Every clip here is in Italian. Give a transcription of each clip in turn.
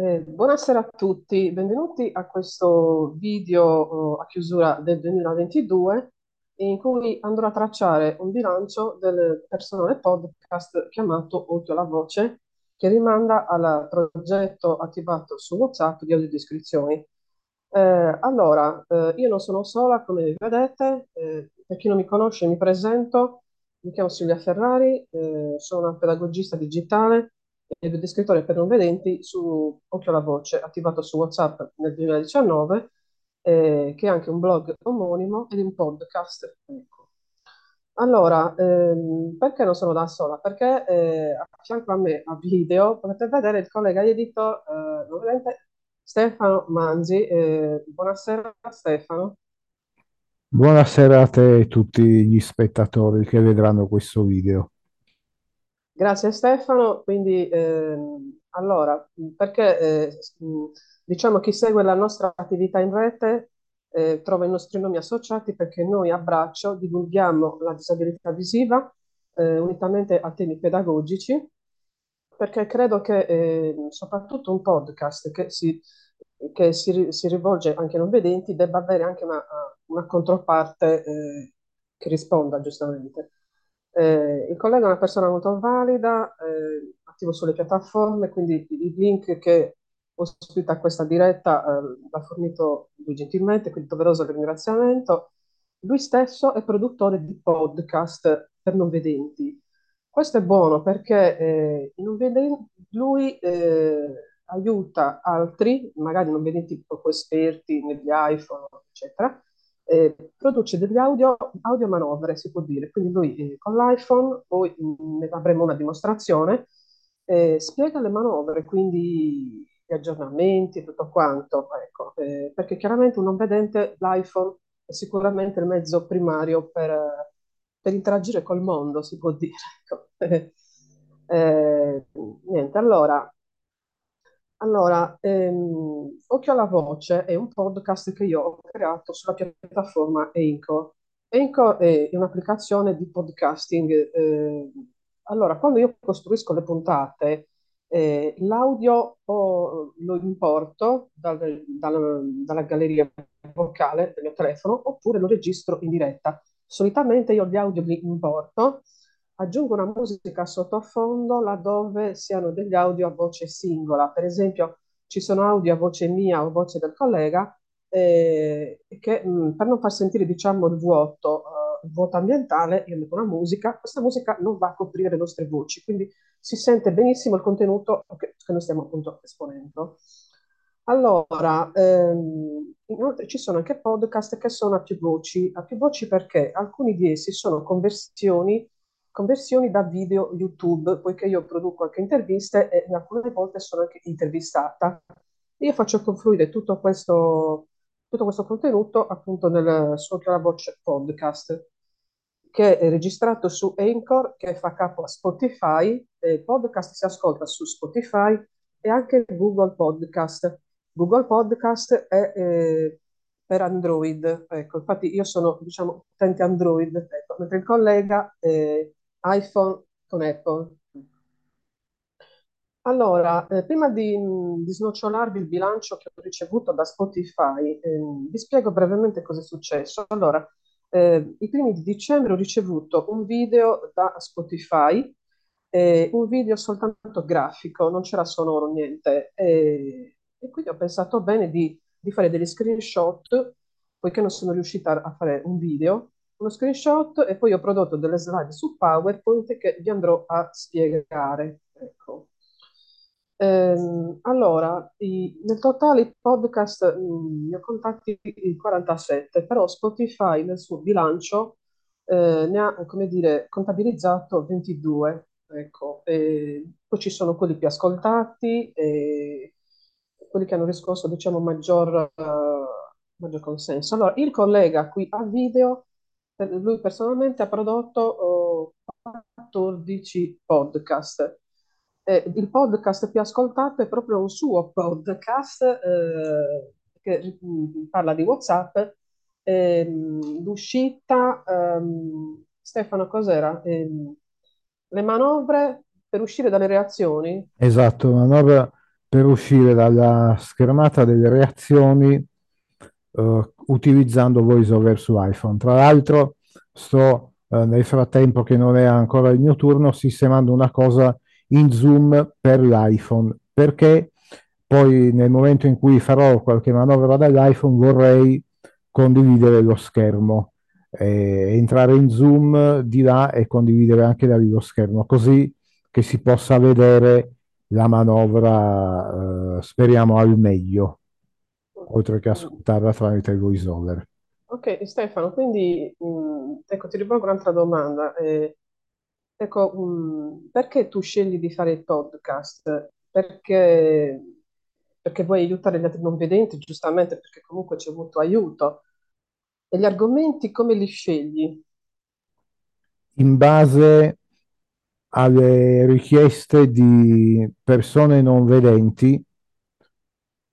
Eh, buonasera a tutti, benvenuti a questo video eh, a chiusura del 2022 in cui andrò a tracciare un bilancio del personale podcast chiamato Occhio alla Voce che rimanda al progetto attivato su WhatsApp di audiodescrizioni. Eh, allora, eh, io non sono sola, come vedete, eh, per chi non mi conosce mi presento, mi chiamo Silvia Ferrari, eh, sono una pedagogista digitale e descrittore per non vedenti su Occhio alla Voce, attivato su WhatsApp nel 2019, eh, che è anche un blog omonimo ed un podcast. Ecco. Allora, ehm, perché non sono da sola? Perché eh, a fianco a me a video potete vedere il collega edito, eh, non vedete, Stefano Manzi. Eh, buonasera Stefano. Buonasera a te e tutti gli spettatori che vedranno questo video. Grazie Stefano, quindi ehm, allora, perché eh, diciamo chi segue la nostra attività in rete eh, trova i nostri nomi associati perché noi a Braccio divulghiamo la disabilità visiva eh, unitamente a temi pedagogici, perché credo che eh, soprattutto un podcast che si, che si, si rivolge anche ai non vedenti debba avere anche una, una controparte eh, che risponda giustamente. Eh, il collega è una persona molto valida, eh, attivo sulle piattaforme, quindi il link che ospita questa diretta eh, l'ha fornito lui gentilmente, quindi doveroso ringraziamento. Lui stesso è produttore di podcast per non vedenti. Questo è buono perché eh, non vedenti, lui eh, aiuta altri, magari non vedenti poco esperti negli iPhone, eccetera, eh, produce degli audio, audio manovre, si può dire. Quindi lui eh, con l'iPhone, poi mh, mm, avremo una dimostrazione, eh, spiega le manovre, quindi gli aggiornamenti e tutto quanto. Ecco, eh, perché chiaramente un non vedente l'iPhone è sicuramente il mezzo primario per, per interagire col mondo, si può dire. Ecco. Eh, niente, allora, allora, ehm, Occhio alla Voce è un podcast che io ho creato sulla piattaforma Anchor. Anchor è un'applicazione di podcasting. eh, allora, quando io costruisco le puntate, eh, l'audio lo importo dal- dal- dalla galleria vocale del mio telefono oppure lo registro in diretta. Solitamente io gli audio li importo aggiungo una musica sottofondo laddove siano degli audio a voce singola. Per esempio, ci sono audio a voce mia o voce del collega eh, che mh, per non far sentire, diciamo, il vuoto, eh, il vuoto ambientale, io metto una musica, questa musica non va a coprire le nostre voci, quindi si sente benissimo il contenuto che, che noi stiamo appunto esponendo. Allora, ehm, inoltre ci sono anche podcast che sono a più voci, a più voci perché alcuni di essi sono conversioni conversioni da video YouTube, poiché io produco anche interviste e alcune volte sono anche intervistata. Io faccio confluire tutto questo, tutto questo contenuto appunto nel suo Voce podcast, che è registrato su Anchor, che fa capo a Spotify. Il podcast si ascolta su Spotify e anche Google Podcast. Google Podcast è eh, per Android, ecco, infatti io sono, diciamo, utente Android, ecco, mentre il collega eh, iPhone con Apple. Allora, eh, prima di, di snocciolarvi il bilancio che ho ricevuto da Spotify, eh, vi spiego brevemente cosa è successo. Allora, eh, i primi di dicembre ho ricevuto un video da Spotify, eh, un video soltanto grafico, non c'era sonoro, niente. E, e quindi ho pensato bene di, di fare degli screenshot, poiché non sono riuscita a fare un video, uno screenshot e poi ho prodotto delle slide su PowerPoint che vi andrò a spiegare. Ecco. Ehm, allora, i, nel totale i podcast mh, mm, ne ho contatti 47, però Spotify nel suo bilancio eh, ne ha, come dire, contabilizzato 22. Ecco. E poi ci sono quelli più ascoltati e quelli che hanno riscosso, diciamo, maggior, uh, maggior consenso. Allora, il collega qui a video lui personalmente ha prodotto oh, 14 podcast. Eh, il podcast più ascoltato è proprio un suo podcast eh, che parla di WhatsApp. Ehm, l'uscita, ehm, Stefano, cos'era? Ehm, le manovre per uscire dalle reazioni. Esatto, manovra per uscire dalla schermata delle reazioni eh, utilizzando VoiceOver su iPhone. Tra l'altro sto eh, nel frattempo che non è ancora il mio turno sistemando una cosa in Zoom per l'iPhone perché poi nel momento in cui farò qualche manovra dall'iPhone vorrei condividere lo schermo, eh, entrare in Zoom di là e condividere anche da lì lo schermo, così che si possa vedere la manovra, eh, speriamo al meglio, oltre che ascoltarla tramite il voiceover. Ok, Stefano, quindi mh, ecco, ti rivolgo un'altra domanda. Eh, ecco, mh, perché tu scegli di fare il podcast? Perché, perché vuoi aiutare gli altri non vedenti, giustamente, perché comunque c'è avuto aiuto. E gli argomenti come li scegli? In base alle richieste di persone non vedenti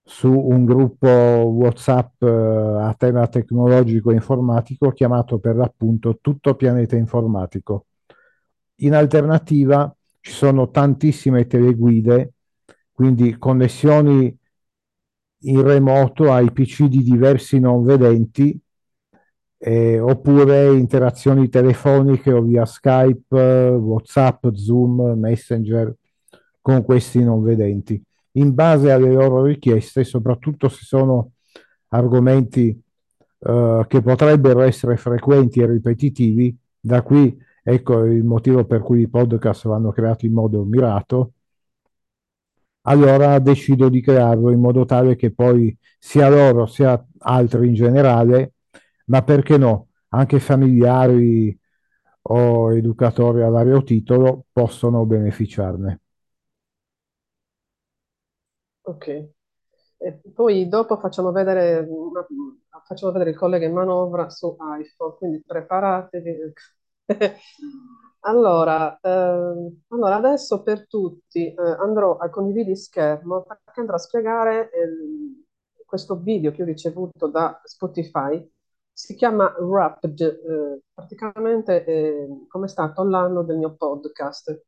su un gruppo WhatsApp eh, a tema tecnologico e informatico chiamato per l'appunto Tutto Pianeta Informatico. In alternativa ci sono tantissime teleguide, quindi connessioni in remoto ai PC di diversi non vedenti, eh, oppure interazioni telefoniche o via Skype, WhatsApp, Zoom, Messenger con questi non vedenti. In base alle loro richieste, soprattutto se sono argomenti eh, che potrebbero essere frequenti e ripetitivi, da qui ecco il motivo per cui i podcast vanno creati in modo mirato, allora decido di crearlo in modo tale che poi sia loro sia altri in generale, ma perché no, anche familiari o educatori a vario titolo possono beneficiarne. Ok. E poi dopo facciamo vedere, una- facciamo vedere il collega in manovra su iPhone, quindi preparatevi. Allora, ehm, allora, adesso per tutti eh, andrò a condividere schermo perché andrò a spiegare ehm, questo video che ho ricevuto da Spotify. Si chiama Wrapped, eh, praticamente eh, come è stato l'anno del mio podcast.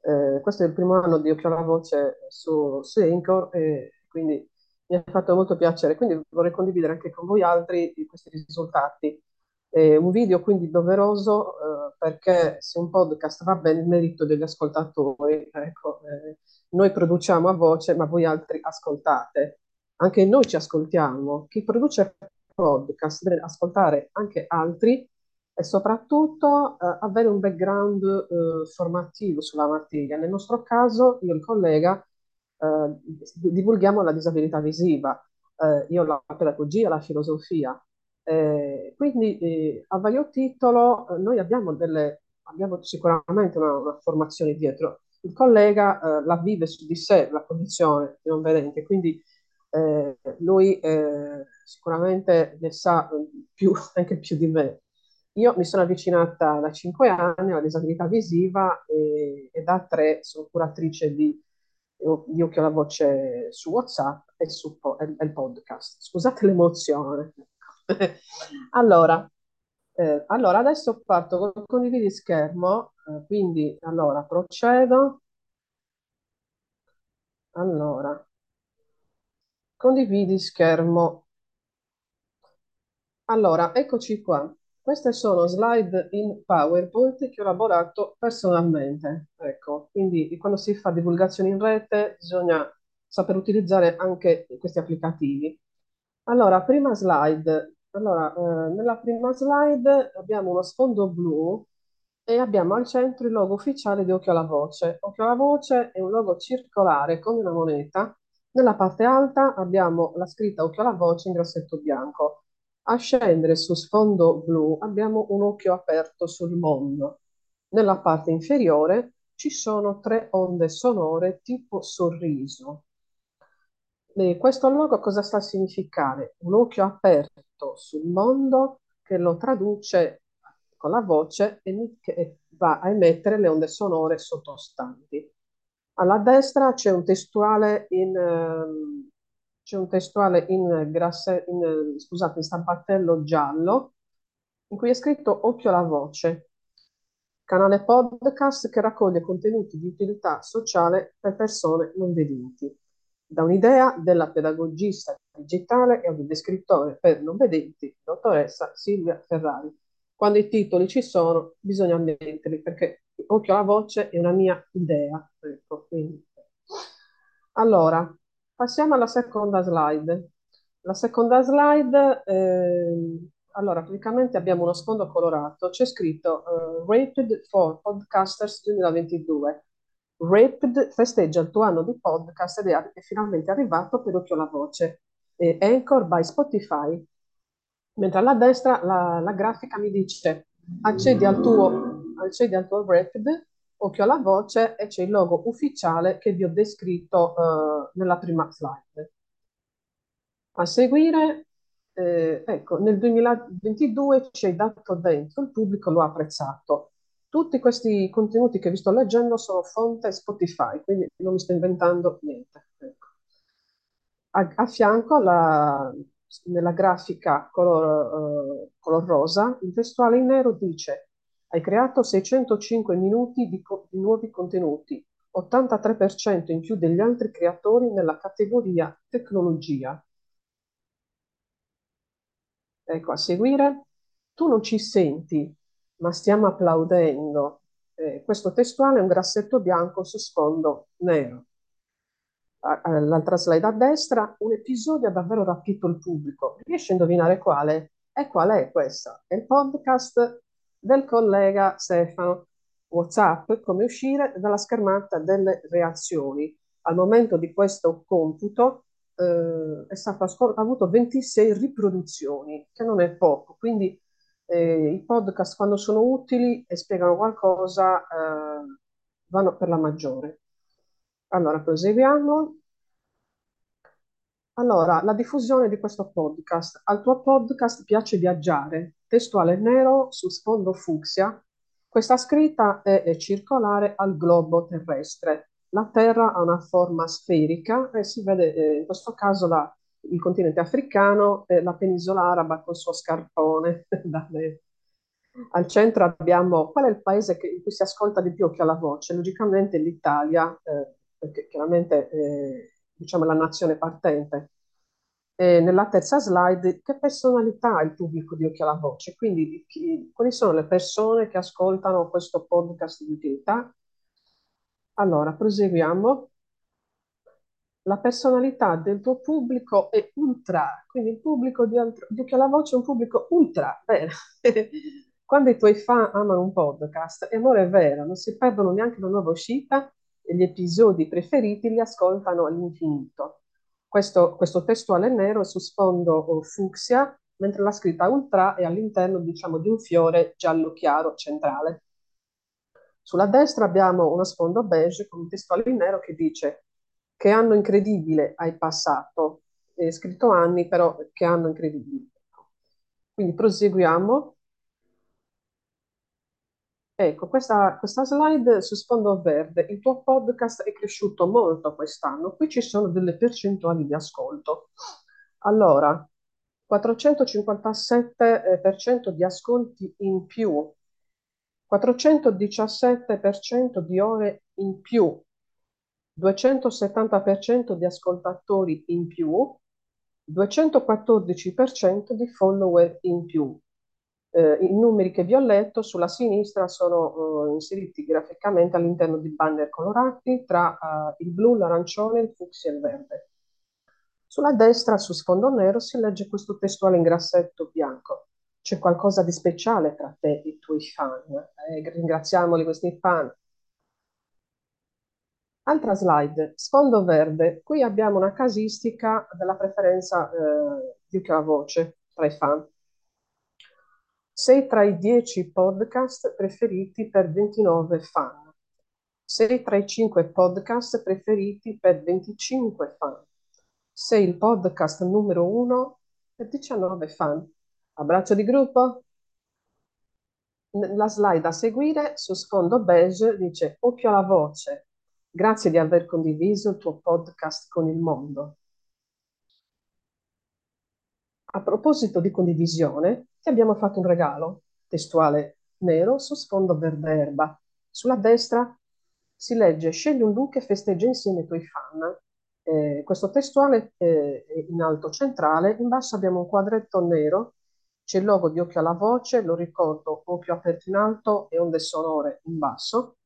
Eh, questo è il primo anno di Occhio alla Voce su, su Anchor e quindi mi ha fatto molto piacere. Quindi vorrei condividere anche con voi altri questi risultati. È un video quindi doveroso eh, perché se un podcast va bene il merito degli ascoltatori, ecco, eh, noi produciamo a voce ma voi altri ascoltate. Anche noi ci ascoltiamo. Chi produce podcast deve ascoltare anche altri e soprattutto eh, avere un background eh, formativo sulla materia. Nel nostro caso, io e il collega eh, divulghiamo la disabilità visiva, eh, io la pedagogia, la filosofia. Eh, quindi eh, a vario titolo noi abbiamo, delle, abbiamo sicuramente una, una formazione dietro. Il collega la vive su di sé, la condizione di non vedente, quindi lui sicuramente ne sa più, anche più di me. Io mi sono avvicinata da cinque anni alla disabilità visiva e, e da tre sono curatrice di, di Occhio alla Voce su WhatsApp e su e, e podcast. Scusate l'emozione. allora, eh, allora, adesso parto con condividi schermo, eh, quindi allora procedo. Allora, condividi schermo. Allora, eccoci qua. Queste sono slide in PowerPoint che ho elaborato personalmente. Ecco, quindi quando si fa divulgazione in rete bisogna saper utilizzare anche questi applicativi. Allora, prima slide. Allora, eh, nella prima slide abbiamo uno sfondo blu e abbiamo al centro il logo ufficiale di Occhio alla Voce. Occhio alla Voce è un logo circolare con una moneta. Nella parte alta abbiamo la scritta Occhio alla Voce in grassetto bianco. A scendere su sfondo blu abbiamo un occhio aperto sul mondo. Nella parte inferiore ci sono tre onde sonore tipo sorriso. E questo logo cosa sta a significare? Un occhio aperto sul mondo che lo traduce con la voce e va a emettere le onde sonore sottostanti. Alla destra c'è un testuale in, ehm, c'è un testuale in, grasse, in, scusate, in stampatello giallo in cui è scritto Occhio alla voce, canale podcast che raccoglie contenuti di utilità sociale per persone non vedenti. da un'idea della pedagogista digitale e audiodescrittore per non vedenti, dottoressa Silvia Ferrari. Quando i titoli ci sono, bisogna metterli perché occhio alla voce è una mia idea. Ecco, quindi. Allora, passiamo alla seconda slide. La seconda slide, eh, allora, praticamente abbiamo uno sfondo colorato, c'è scritto uh, Rapid for Podcasters 2022. Rapid festeggia il tuo anno di podcast ed è, è finalmente arrivato per Occhio alla Voce. E Anchor by Spotify. Mentre alla destra la, la grafica mi dice accedi al tuo, accedi al tuo Rapid, Occhio alla Voce e c'è il logo ufficiale che vi ho descritto uh, nella prima slide. A seguire, eh, ecco, nel 2022 ci hai dato dentro, il pubblico lo ha apprezzato. Tutti questi contenuti che vi sto leggendo sono fonte Spotify, quindi non mi sto inventando niente. Ecco. A, a, fianco, la, nella grafica color, uh, color, rosa, il testuale in nero dice hai creato 605 minuti di, co di nuovi contenuti, 83% in più degli altri creatori nella categoria tecnologia. Ecco, a seguire, tu non ci senti, ma stiamo applaudendo. Eh, questo testuale è un grassetto bianco su sfondo nero. L'altra slide a destra, un episodio ha davvero rapito il pubblico. Riesci a indovinare quale? E qual è questa? È il podcast del collega Stefano. WhatsApp, come uscire dalla schermata delle reazioni. Al momento di questo computo eh, è stato ha avuto 26 riproduzioni, che non è poco. Quindi eh, i podcast quando sono utili e spiegano qualcosa eh, vanno per la maggiore. Allora, proseguiamo. Allora, la diffusione di questo podcast. Al tuo podcast piace viaggiare, testuale nero su sfondo fucsia. Questa scritta è, è circolare al globo terrestre. La Terra ha una forma sferica e si vede eh, in questo caso la, il continente africano e la penisola araba col suo scarpone. Al centro abbiamo qual è il paese che, in cui si ascolta di più occhio alla voce? Logicamente l'Italia, eh, perché chiaramente eh, diciamo la nazione partente. E nella terza slide, che personalità ha il pubblico di occhio alla voce? Quindi chi, quali sono le persone che ascoltano questo podcast di utilità? Allora, proseguiamo. La personalità del tuo pubblico è ultra, quindi il pubblico di, altro, di Occhio alla Voce è un pubblico ultra, bene. Quando i tuoi fan amano un podcast, è amore vero, non si perdono neanche la nuova uscita e gli episodi preferiti li ascoltano all'infinito. Questo, questo testuale nero su sfondo fucsia, mentre la scritta ultra è all'interno, diciamo, di un fiore giallo chiaro centrale. Sulla destra abbiamo uno sfondo beige con un testuale nero che dice che anno incredibile hai passato, è scritto anni, però che anno incredibile. Quindi proseguiamo. Ecco, questa, questa slide su sfondo verde, il tuo podcast è cresciuto molto quest'anno, qui ci sono delle percentuali di ascolto. Allora, 457% di ascolti in più. 417% di ore in più, 270% di ascoltatori in più, 214% di follower in più. Eh, I numeri che vi ho letto sulla sinistra sono eh, inseriti graficamente all'interno di banner colorati tra eh, il blu, l'arancione, il fucsia e il verde. Sulla destra, su sfondo nero, si legge questo testuale in grassetto bianco c'è qualcosa di speciale tra te e i tuoi fan. Eh, ringraziamoli questi fan. Altra slide, sfondo verde. Qui abbiamo una casistica della preferenza eh, di che la voce tra i fan. Sei tra i 10 podcast preferiti per 29 fan. Sei tra i 5 podcast preferiti per 25 fan. Sei il podcast numero 1 per 19 fan. Abbraccio di gruppo? La slide a seguire su sfondo beige dice occhio alla voce. Grazie di aver condiviso il tuo podcast con il mondo. A proposito di condivisione, ti abbiamo fatto un regalo, testuale nero su sfondo verde erba. Sulla destra si legge scegli un look e festeggia insieme ai tuoi fan Eh, questo testuale eh, in alto centrale, in basso abbiamo un quadretto nero, c'è il logo di Occhio alla Voce, lo ricordo, occhio aperto in alto e onde sonore in basso.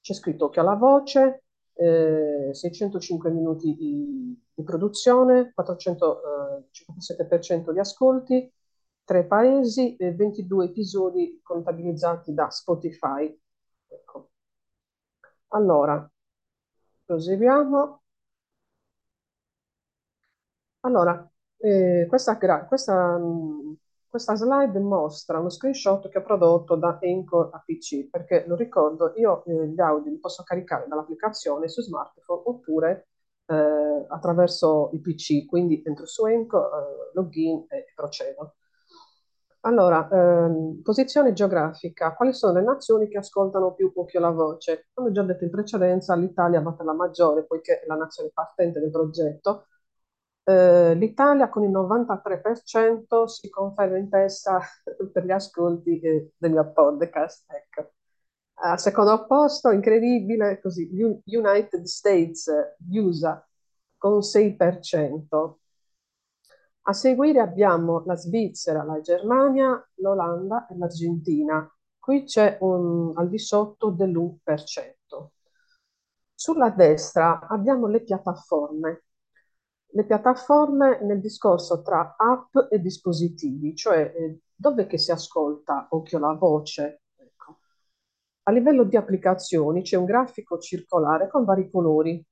C'è scritto Occhio alla Voce, eh, 605 minuti di, di produzione, 457% di ascolti, tre paesi e 22 episodi contabilizzati da Spotify. Ecco. Allora, proseguiamo. Allora, eh, questa, questa, questa, slide mostra uno screenshot che ho prodotto da Anchor a PC, perché lo ricordo, io eh, gli audio li posso caricare dall'applicazione su smartphone oppure eh, attraverso il PC, quindi entro su Anchor, eh, login e procedo. Allora, ehm, posizione geografica. Quali sono le nazioni che ascoltano più occhio alla voce? Come già detto in precedenza, l'Italia per la maggiore, poiché è la nazione partente del progetto. Eh, L'Italia con il 93% si conferma in testa per gli ascolti eh, del mio podcast. Ecco. Al secondo posto, incredibile, così, United States, USA, con 6%. A seguire abbiamo la Svizzera, la Germania, l'Olanda e l'Argentina. Qui c'è un, al di sotto dell'1%. Sulla destra abbiamo le piattaforme. Le piattaforme nel discorso tra app e dispositivi, cioè eh, dove che si ascolta occhio la voce. Ecco. A livello di applicazioni c'è un grafico circolare con vari colori.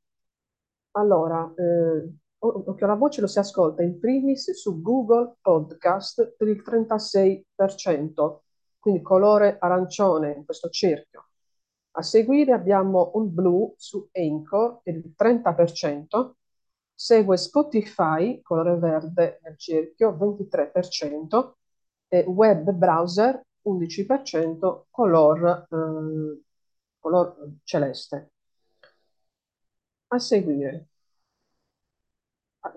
Allora, eh, Occhio alla voce lo si ascolta in primis su Google Podcast per il 36%, quindi colore arancione in questo cerchio. A seguire abbiamo un blu su Anchor per il 30%, segue Spotify, colore verde nel cerchio, 23%, e web browser 11%, color, eh, color celeste. A seguire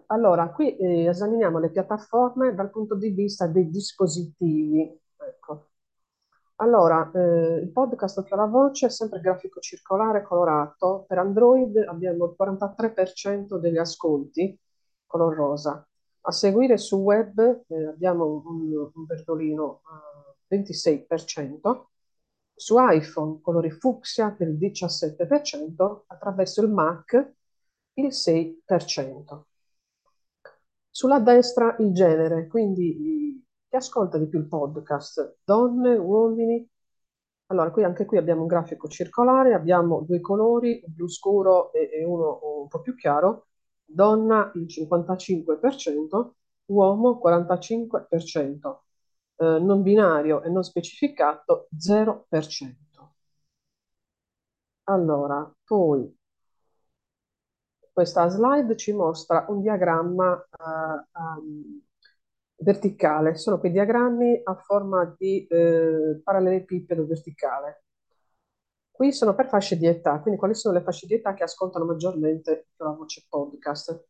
allora, qui eh, esaminiamo le piattaforme dal punto di vista dei dispositivi. Ecco. Allora, eh, il podcast Occhio alla Voce è sempre grafico circolare colorato. Per Android abbiamo il 43% degli ascolti, color rosa. A seguire su web eh, abbiamo un, un verdolino eh, 26%. Su iPhone colore fucsia per il 17%, attraverso il Mac il 6%. Sulla destra il genere, quindi chi ascolta di più il podcast? Donne, uomini? Allora, qui, anche qui abbiamo un grafico circolare, abbiamo due colori, blu scuro e, e uno un po' più chiaro. Donna il 55%, uomo 45%, eh, non binario e non specificato 0%. Allora, poi questa slide ci mostra un diagramma uh, um, verticale, sono quei diagrammi a forma di uh, parallelepipedo verticale. Qui sono per fasce di età, quindi quali sono le fasce di età che ascoltano maggiormente la voce podcast?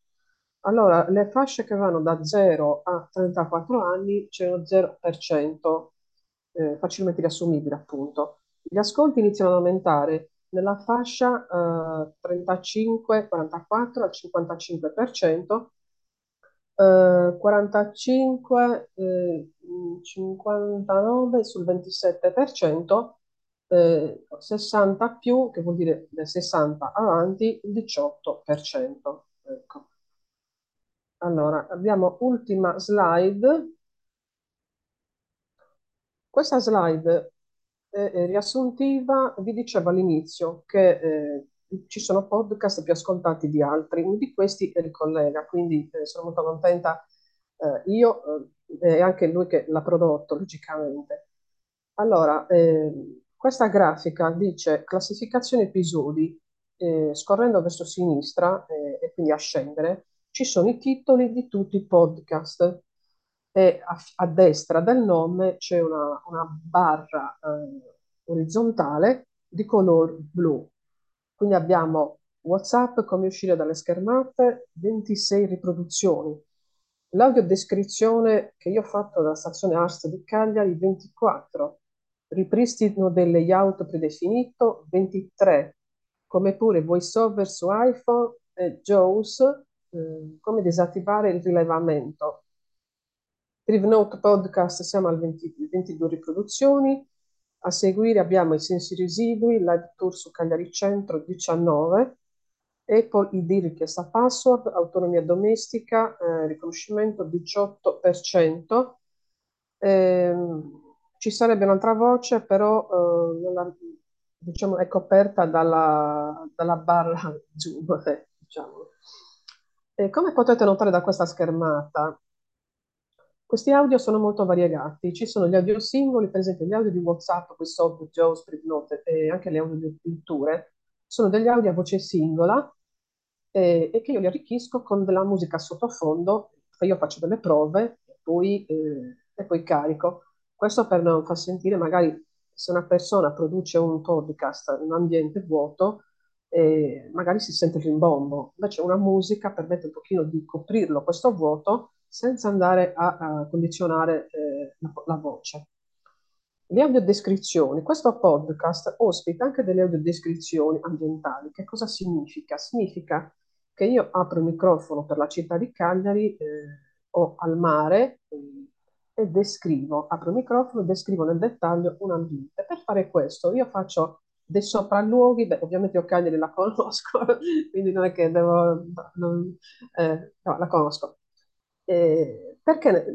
Allora, le fasce che vanno da 0 a 34 anni c'è lo 0%, eh, facilmente riassumibile appunto. Gli ascolti iniziano ad aumentare nella fascia eh, 35-44 al 55%, eh, 45, eh, 59 sul 27%, eh, 60 più, che vuol dire da 60 avanti, il 18%. Ecco. Allora, abbiamo ultima slide. Questa slide eh, riassuntiva, vi dicevo all'inizio che eh, ci sono podcast più ascoltati di altri, uno di questi è il collega, quindi eh, sono molto contenta eh, io eh, e anche lui che l'ha prodotto, logicamente. Allora, ehm, questa grafica dice classificazione episodi, eh, scorrendo verso sinistra e quindi a scendere, ci sono i titoli di tutti i podcast e a, a destra del nome c'è una, una barra eh, orizzontale di color blu. Quindi abbiamo WhatsApp come uscire dalle schermate, 26 riproduzioni. L'audiodescrizione che io ho fatto dalla stazione ARS di Cagliari, 24. Ripristino del layout predefinito, 23. Come pure VoiceOver su iPhone e JAWS eh, come disattivare il rilevamento. Trivnote Podcast siamo al 20, 22 riproduzioni, a seguire abbiamo i sensi residui, live tour su Cagliari Centro 19, Apple ID richiesta password, autonomia domestica, eh, riconoscimento 18%. Eh, ci sarebbe un'altra voce, però eh, la, diciamo, è coperta dalla, dalla barra Zoom. Diciamo. E come potete notare da questa schermata, questi audio sono molto variegati. Ci sono gli audio singoli, per esempio gli audio di WhatsApp, questo Joe, Note e anche gli audio di letture. Sono degli audio a voce singola eh, e che io li arricchisco con della musica sottofondo, io faccio delle prove e poi, eh, e poi carico. Questo per non far sentire magari se una persona produce un podcast in un ambiente vuoto, eh, magari si sente il rimbombo. Invece una musica permette un pochino di coprirlo questo vuoto senza andare a, a condizionare eh, la, la, voce. Le audiodescrizioni. Questo podcast ospita anche delle audiodescrizioni ambientali. Che cosa significa? Significa che io apro il microfono per la città di Cagliari eh, o al mare eh, e descrivo, apro il microfono e descrivo nel dettaglio un ambiente. Per fare questo io faccio dei sopralluoghi, beh, ovviamente io Cagliari la conosco, quindi non è che devo, non, eh, no, la conosco. Eh, perché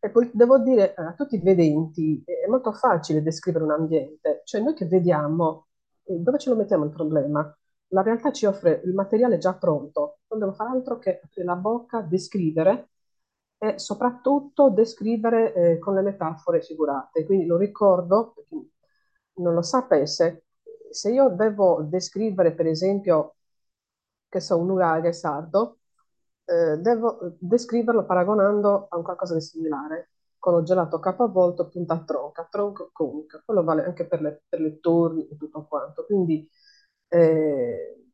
eh, devo dire a tutti i vedenti, è molto facile descrivere un ambiente, cioè noi che vediamo, eh, dove ce lo mettiamo il problema? La realtà ci offre il materiale già pronto, non devo fare altro che aprire la bocca, descrivere e soprattutto descrivere eh, con le metafore figurate. Quindi lo ricordo, per chi non lo sapesse, se io devo descrivere per esempio, che so, un nuraghe sardo, eh, devo descriverlo paragonando a un qualcosa di similare, con lo gelato capovolto, punta a tronca, tronco conica. Quello vale anche per le, per le torri e tutto quanto. Quindi eh,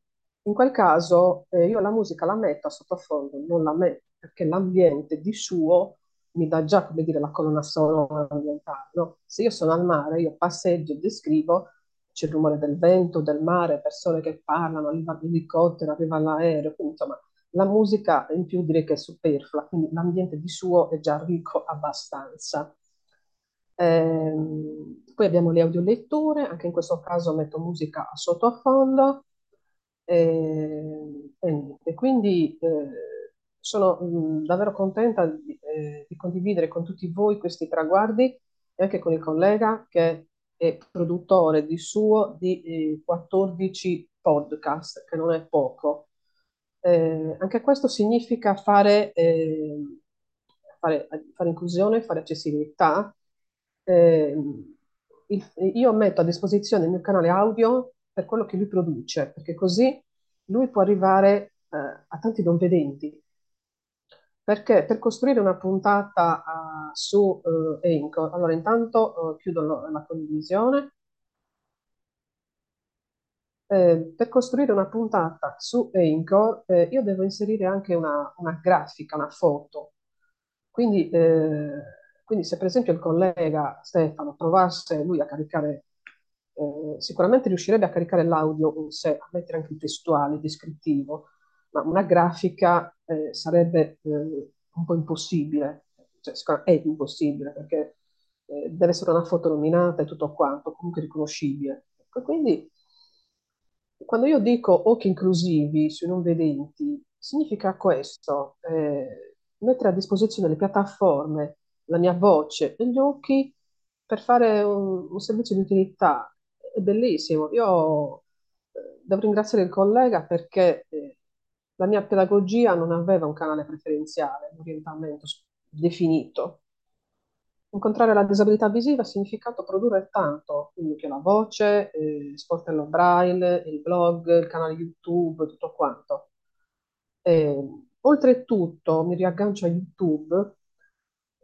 in quel caso eh, io la musica la metto a sottofondo, non la metto perché l'ambiente di suo mi dà già, come dire, la colonna sonora ambientale. No? Se io sono al mare, io passeggio, descrivo, c'è il rumore del vento, del mare, persone che parlano, arriva l'elicottero, arriva l'aereo, quindi insomma la musica in più direi che è superflua, quindi l'ambiente di suo è già ricco abbastanza. Ehm, poi abbiamo le audioletture, anche in questo caso metto musica a sottofondo e, e, e quindi eh, sono mh, davvero contenta di, eh, di, condividere con tutti voi questi traguardi e anche con il collega che è produttore di suo di eh, 14 podcast, che non è poco. Eh, anche questo significa fare, eh, fare, fare, inclusione, fare accessibilità. Eh, il, io metto a disposizione il mio canale audio per quello che lui produce, perché così lui può arrivare eh, a tanti non vedenti. Perché per costruire una puntata uh, su uh, Anchor, allora intanto uh, chiudo la condivisione, eh, per costruire una puntata su Anchor, eh, io devo inserire anche una, una grafica, una foto. Quindi, eh, quindi, se per esempio il collega Stefano provasse lui a caricare, eh, sicuramente riuscirebbe a caricare l'audio in sé, a mettere anche il testuale, il descrittivo, ma una grafica eh, sarebbe eh, un po' impossibile, cioè, è impossibile perché deve essere una foto nominata e tutto quanto, comunque riconoscibile. Quindi quando io dico occhi inclusivi sui non vedenti, significa questo, eh, mettere a disposizione le piattaforme, la mia voce e gli occhi per fare un, un servizio di utilità. È bellissimo. Io eh, devo ringraziare il collega perché eh, la mia pedagogia non aveva un canale preferenziale, un orientamento definito. Incontrare la disabilità visiva ha significato produrre tanto, quindi che la voce, eh, sportello braille, il blog, il canale YouTube, tutto quanto. E, oltretutto, mi riaggancio a YouTube,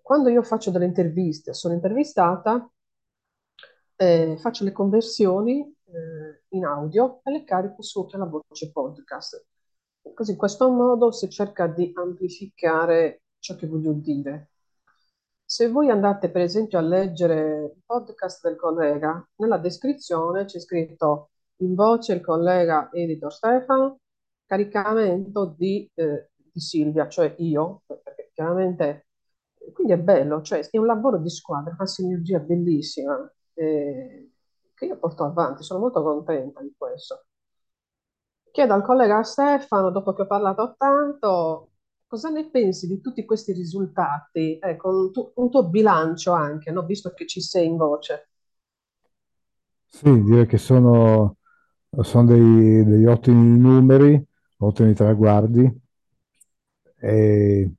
quando io faccio delle interviste, sono intervistata, eh, faccio le conversioni eh, in audio e le carico su la voce podcast. Così in questo modo si cerca di amplificare ciò che voglio dire. Se voi andate per esempio a leggere il podcast del collega, nella descrizione c'è scritto in voce il collega editor Stefano, caricamento di, eh, di Silvia, cioè io, perché chiaramente, quindi è bello, cioè è un lavoro di squadra, una sinergia bellissima eh, che io porto avanti, sono molto contenta di questo. Chiedo al collega Stefano, dopo che ho parlato tanto, cosa ne pensi di tutti questi risultati? Ecco, un, tu- un tuo bilancio anche, no? Visto che ci sei in voce. Sì, direi che sono, sono dei- degli ottimi numeri, ottimi traguardi e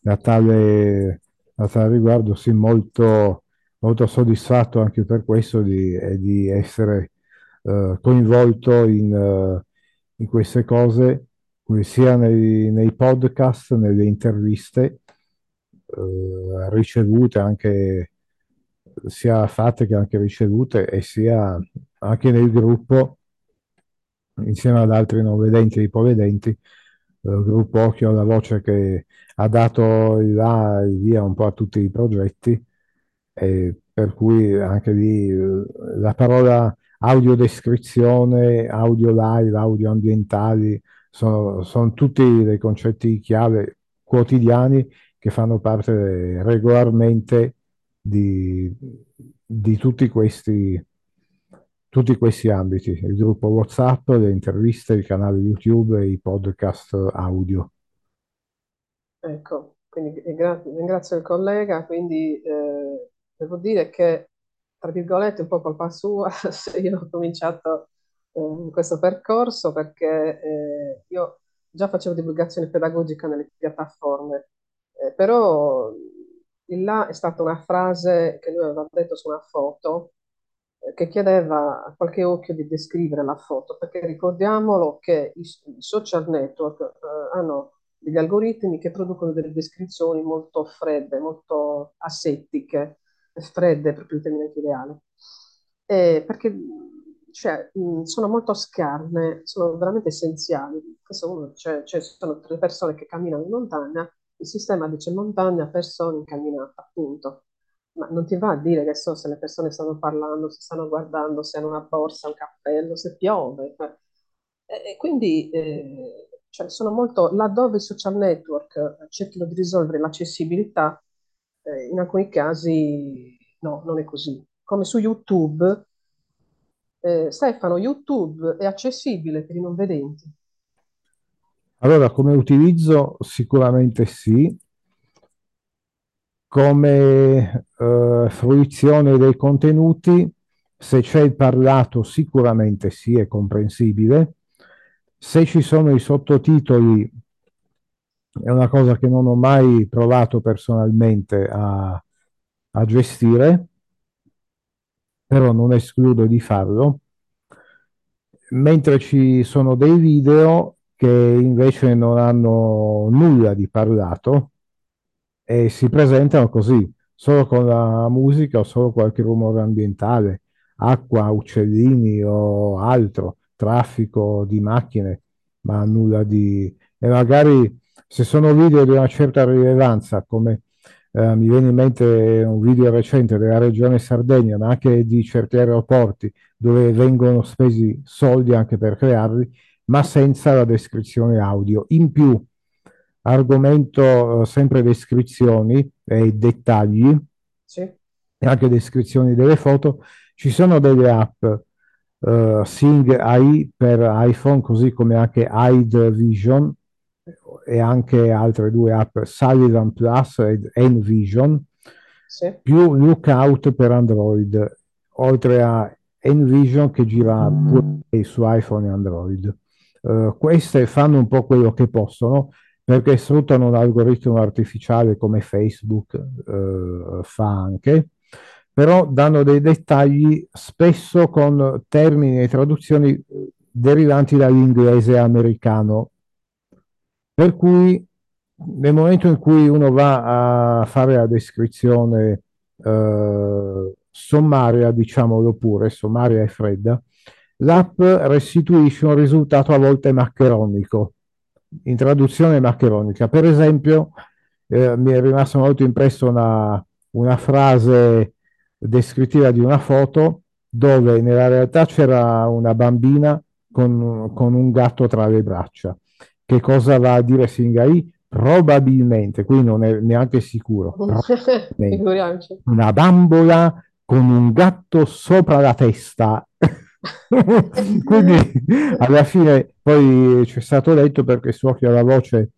da tale, da tale riguardo sì, molto, molto soddisfatto anche per questo di, di essere eh, coinvolto in, eh, in queste cose, sia nei, nei podcast, nelle interviste eh, ricevute anche sia fatte che anche ricevute e sia anche nel gruppo insieme ad altri non vedenti e ipovedenti, eh, il gruppo Occhio alla Voce che ha dato il là il via un po' a tutti i progetti, e per cui anche lì eh, la parola audiodescrizione, audio live, audio ambientali, sono, sono tutti dei concetti chiave quotidiani che fanno parte regolarmente di, di tutti questi, tutti questi ambiti, il gruppo WhatsApp, le interviste, il canale YouTube i podcast audio. Ecco, quindi ringra- ringrazio il collega, quindi eh, devo dire che, tra virgolette, un po' colpa sua se io ho cominciato eh, questo percorso perché eh, io già facevo divulgazione pedagogica nelle piattaforme, eh, però il là è stata una frase che lui aveva detto su una foto eh, che chiedeva a qualche occhio di descrivere la foto, perché ricordiamolo che i, i social network eh, hanno degli algoritmi che producono delle descrizioni molto fredde, molto asettiche, fredde proprio il termine ideale, eh, perché cioè, mh, sono molto scarne, sono veramente essenziali. Uno, cioè, cioè, sono tre persone che camminano in montagna, il sistema dice montagna, persone in camminata, appunto. Ma non ti va a dire che so se le persone stanno parlando, se stanno guardando, se hanno una borsa, un cappello, se piove. E quindi eh, cioè sono molto, laddove i social network eh, cerchino di risolvere l'accessibilità, eh, in alcuni casi no, non è così. Come su YouTube, eh, Stefano, YouTube è accessibile per i non vedenti? Allora, come utilizzo sicuramente sì, come eh, fruizione dei contenuti, se c'è il parlato sicuramente sì, è comprensibile. Se ci sono i sottotitoli, è una cosa che non ho mai provato personalmente a, a gestire, però non escludo di farlo. Mentre ci sono dei video che invece non hanno nulla di parlato e si presentano così, solo con la musica o solo qualche rumore ambientale, acqua, uccellini o altro, traffico di macchine, ma nulla di... E magari se sono video di una certa rilevanza, come eh, mi viene in mente un video recente della regione Sardegna, ma anche di certi aeroporti dove vengono spesi soldi anche per crearli, ma senza la descrizione audio. In più, argomento eh, sempre descrizioni e dettagli, sì. e anche descrizioni delle foto, ci sono delle app uh, Sing AI per iPhone, così come anche Hide Vision e anche altre due app, Sullivan Plus ed Envision, sì. più Lookout per Android, oltre a Envision che gira pure su iPhone e Android. Uh, queste fanno un po' quello che possono perché sfruttano un algoritmo artificiale come Facebook uh, fa anche, però danno dei dettagli spesso con termini e traduzioni derivanti dall'inglese americano. Per cui nel momento in cui uno va a fare la descrizione eh, sommaria, diciamolo pure, sommaria e fredda, l'app restituisce un risultato a volte maccheronico, in traduzione maccheronica. Per esempio, eh, mi è rimasta molto impressa una, una frase descrittiva di una foto dove nella realtà c'era una bambina con, con un gatto tra le braccia che cosa va a dire Singai? Probabilmente, qui non è neanche sicuro, Figuriamoci. una bambola con un gatto sopra la testa. Quindi alla fine poi ci è stato detto perché su Occhio alla Voce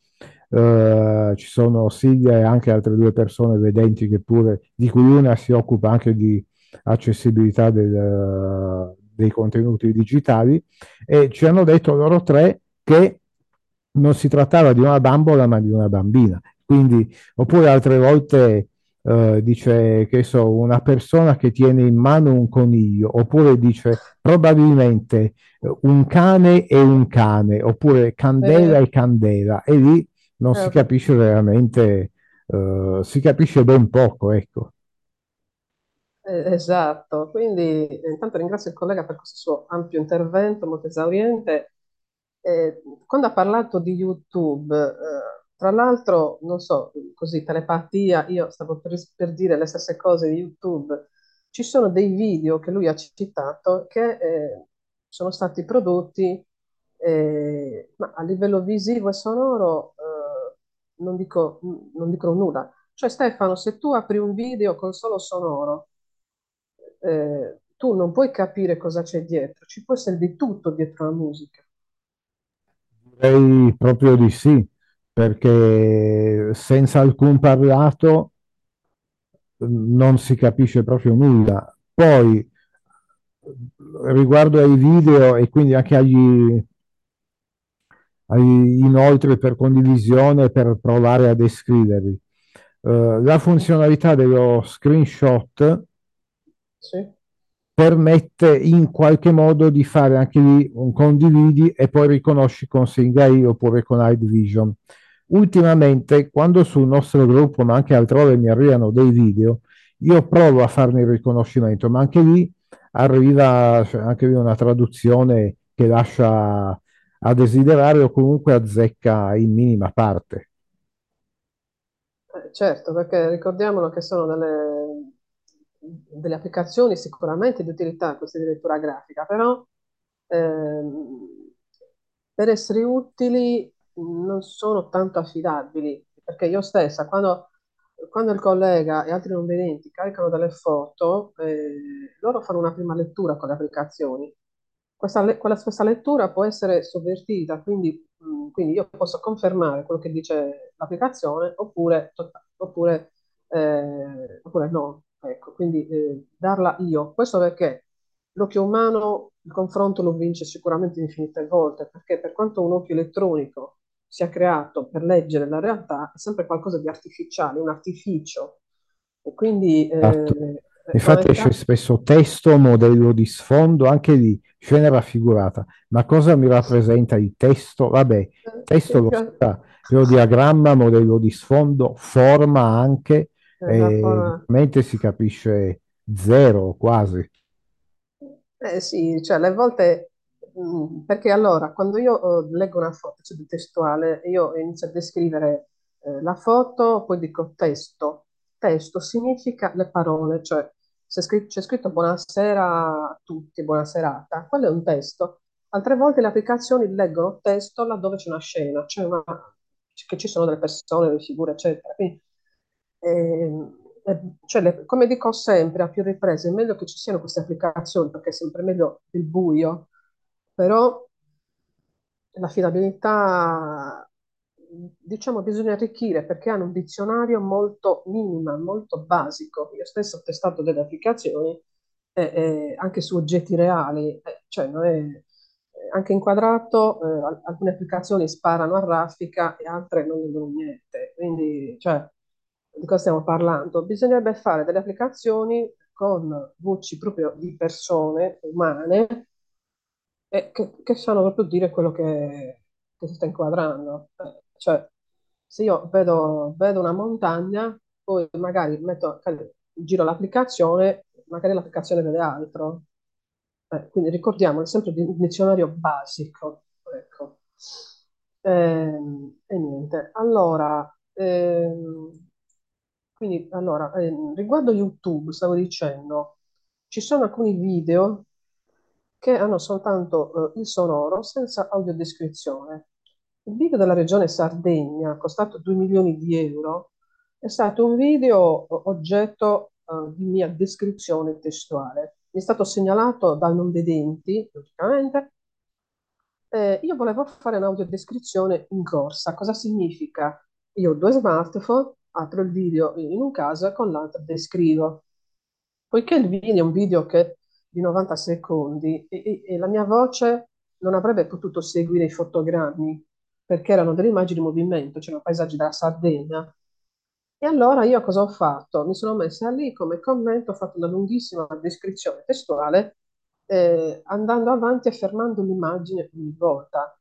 eh, ci sono Silvia e anche altre due persone vedenti che pure, di cui una si occupa anche di accessibilità del, dei contenuti digitali e ci hanno detto loro tre che non si trattava di una bambola ma di una bambina. Quindi, oppure altre volte eh, dice che so, una persona che tiene in mano un coniglio, oppure dice probabilmente eh, un cane e un cane, oppure candela Eh, e candela, e lì non si eh, capisce veramente, eh, si capisce ben poco, ecco. eh, esatto, quindi intanto ringrazio il collega per questo suo ampio intervento, molto esauriente. Eh, quando ha parlato di YouTube, eh, tra l'altro, non so, così telepatia, io stavo per, per dire le stesse cose di YouTube. Ci sono dei video che lui ha citato che eh, sono stati prodotti, eh, ma a livello visivo e sonoro, eh, non dico, non dicono nulla. Cioè, Stefano, se tu apri un video col solo sonoro, eh, tu non puoi capire cosa c'è dietro, ci può essere di tutto dietro la musica. Proprio di sì, perché senza alcun parlato non si capisce proprio nulla. Poi, riguardo ai video e quindi anche agli, agli inoltre per condivisione per provare a descriverli, eh, la funzionalità dello screenshot Sì? Permette in qualche modo di fare anche lì un condividi e poi riconosci con Singai oppure con Vision. Ultimamente, quando sul nostro gruppo, ma anche altrove, mi arrivano dei video, io provo a farne il riconoscimento, ma anche lì arriva cioè, anche lì una traduzione che lascia a desiderare o comunque azzecca in minima parte. Eh, certo, perché ricordiamolo che sono delle, delle applicazioni sicuramente di utilità queste di lettura grafica, però ehm, per essere utili non sono tanto affidabili, perché io stessa, quando, quando il collega e altri non vedenti caricano delle foto, eh, loro fanno una prima lettura con le applicazioni. Questa, quella stessa lettura può essere sovvertita, quindi, mh, quindi io posso confermare quello che dice l'applicazione oppure, oppure, eh, oppure no. Ecco, quindi eh, darla io. Questo perché l'occhio umano il confronto lo vince sicuramente infinite volte, perché per quanto un occhio elettronico sia creato per leggere la realtà, è sempre qualcosa di artificiale, un artificio. E quindi Esatto. eh, Infatti esce fondamentalmente spesso testo, modello di sfondo, anche lì, scena raffigurata. Ma cosa mi rappresenta il testo? Vabbè, testo lo sa, però diagramma, modello di sfondo, forma anche, e veramente si capisce zero quasi. Eh sì, cioè alle volte, mh, perché allora quando io eh, leggo una foto, cioè di testuale, io inizio a descrivere eh, la foto, poi dico testo. Testo significa le parole, cioè se c'è scritto buonasera a tutti, buona serata, quello è un testo. Altre volte le applicazioni leggono testo laddove c'è una scena, c'è una, che ci sono delle persone, delle figure, eccetera. Quindi eh, cioè, le- come dico sempre a più riprese, è meglio che ci siano queste applicazioni perché è sempre meglio il buio, però l'affidabilità, diciamo, bisogna arricchire perché hanno un dizionario molto minimo, molto basico. Io stesso ho testato delle applicazioni eh, eh, anche su oggetti reali, eh, cioè non è, eh, anche inquadrato, eh, al- alcune applicazioni sparano a raffica e altre non vedono niente. Quindi, cioè, di cosa stiamo parlando? Bisognerebbe fare delle applicazioni con voci proprio di persone umane e che, che sanno proprio dire quello che, che si sta inquadrando. Cioè, se io vedo, vedo una montagna, poi magari metto, giro l'applicazione, magari l'applicazione vede altro. Eh, quindi ricordiamo, è sempre un dizionario basico. Ecco. Ehm, e niente. Allora, ehm, quindi, allora, ehm, riguardo YouTube, stavo dicendo, ci sono alcuni video che hanno soltanto eh, il sonoro senza audiodescrizione. Il video della regione Sardegna, costato 2 milioni di euro, è stato un video oggetto eh, di mia descrizione testuale. Mi è stato segnalato da non vedenti, logicamente, eh, io volevo fare un'audiodescrizione in corsa. Cosa significa? Io ho due smartphone, apro il video in un caso e con l'altro descrivo. Poiché il video è un video che di 90 secondi e, e- e la mia voce non avrebbe potuto seguire i fotogrammi perché erano delle immagini in movimento, c'erano paesaggi della Sardegna. E allora io cosa ho fatto? Mi sono messa lì come commento, ho fatto una lunghissima descrizione testuale, eh, andando avanti e fermando l'immagine ogni volta.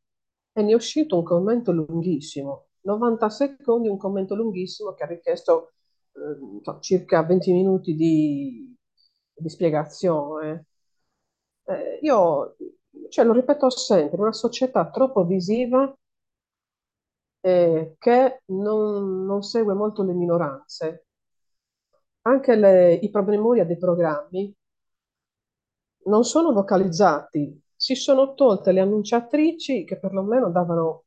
E ne è uscito un commento lunghissimo, 90 secondi, un commento lunghissimo che ha richiesto eh, circa 20 minuti di, di spiegazione. Eh, io, cioè, lo ripeto sempre, una società troppo visiva eh, che non, non segue molto le minoranze. Anche le- i promemoria dei programmi non sono vocalizzati, si sono tolte le annunciatrici che perlomeno davano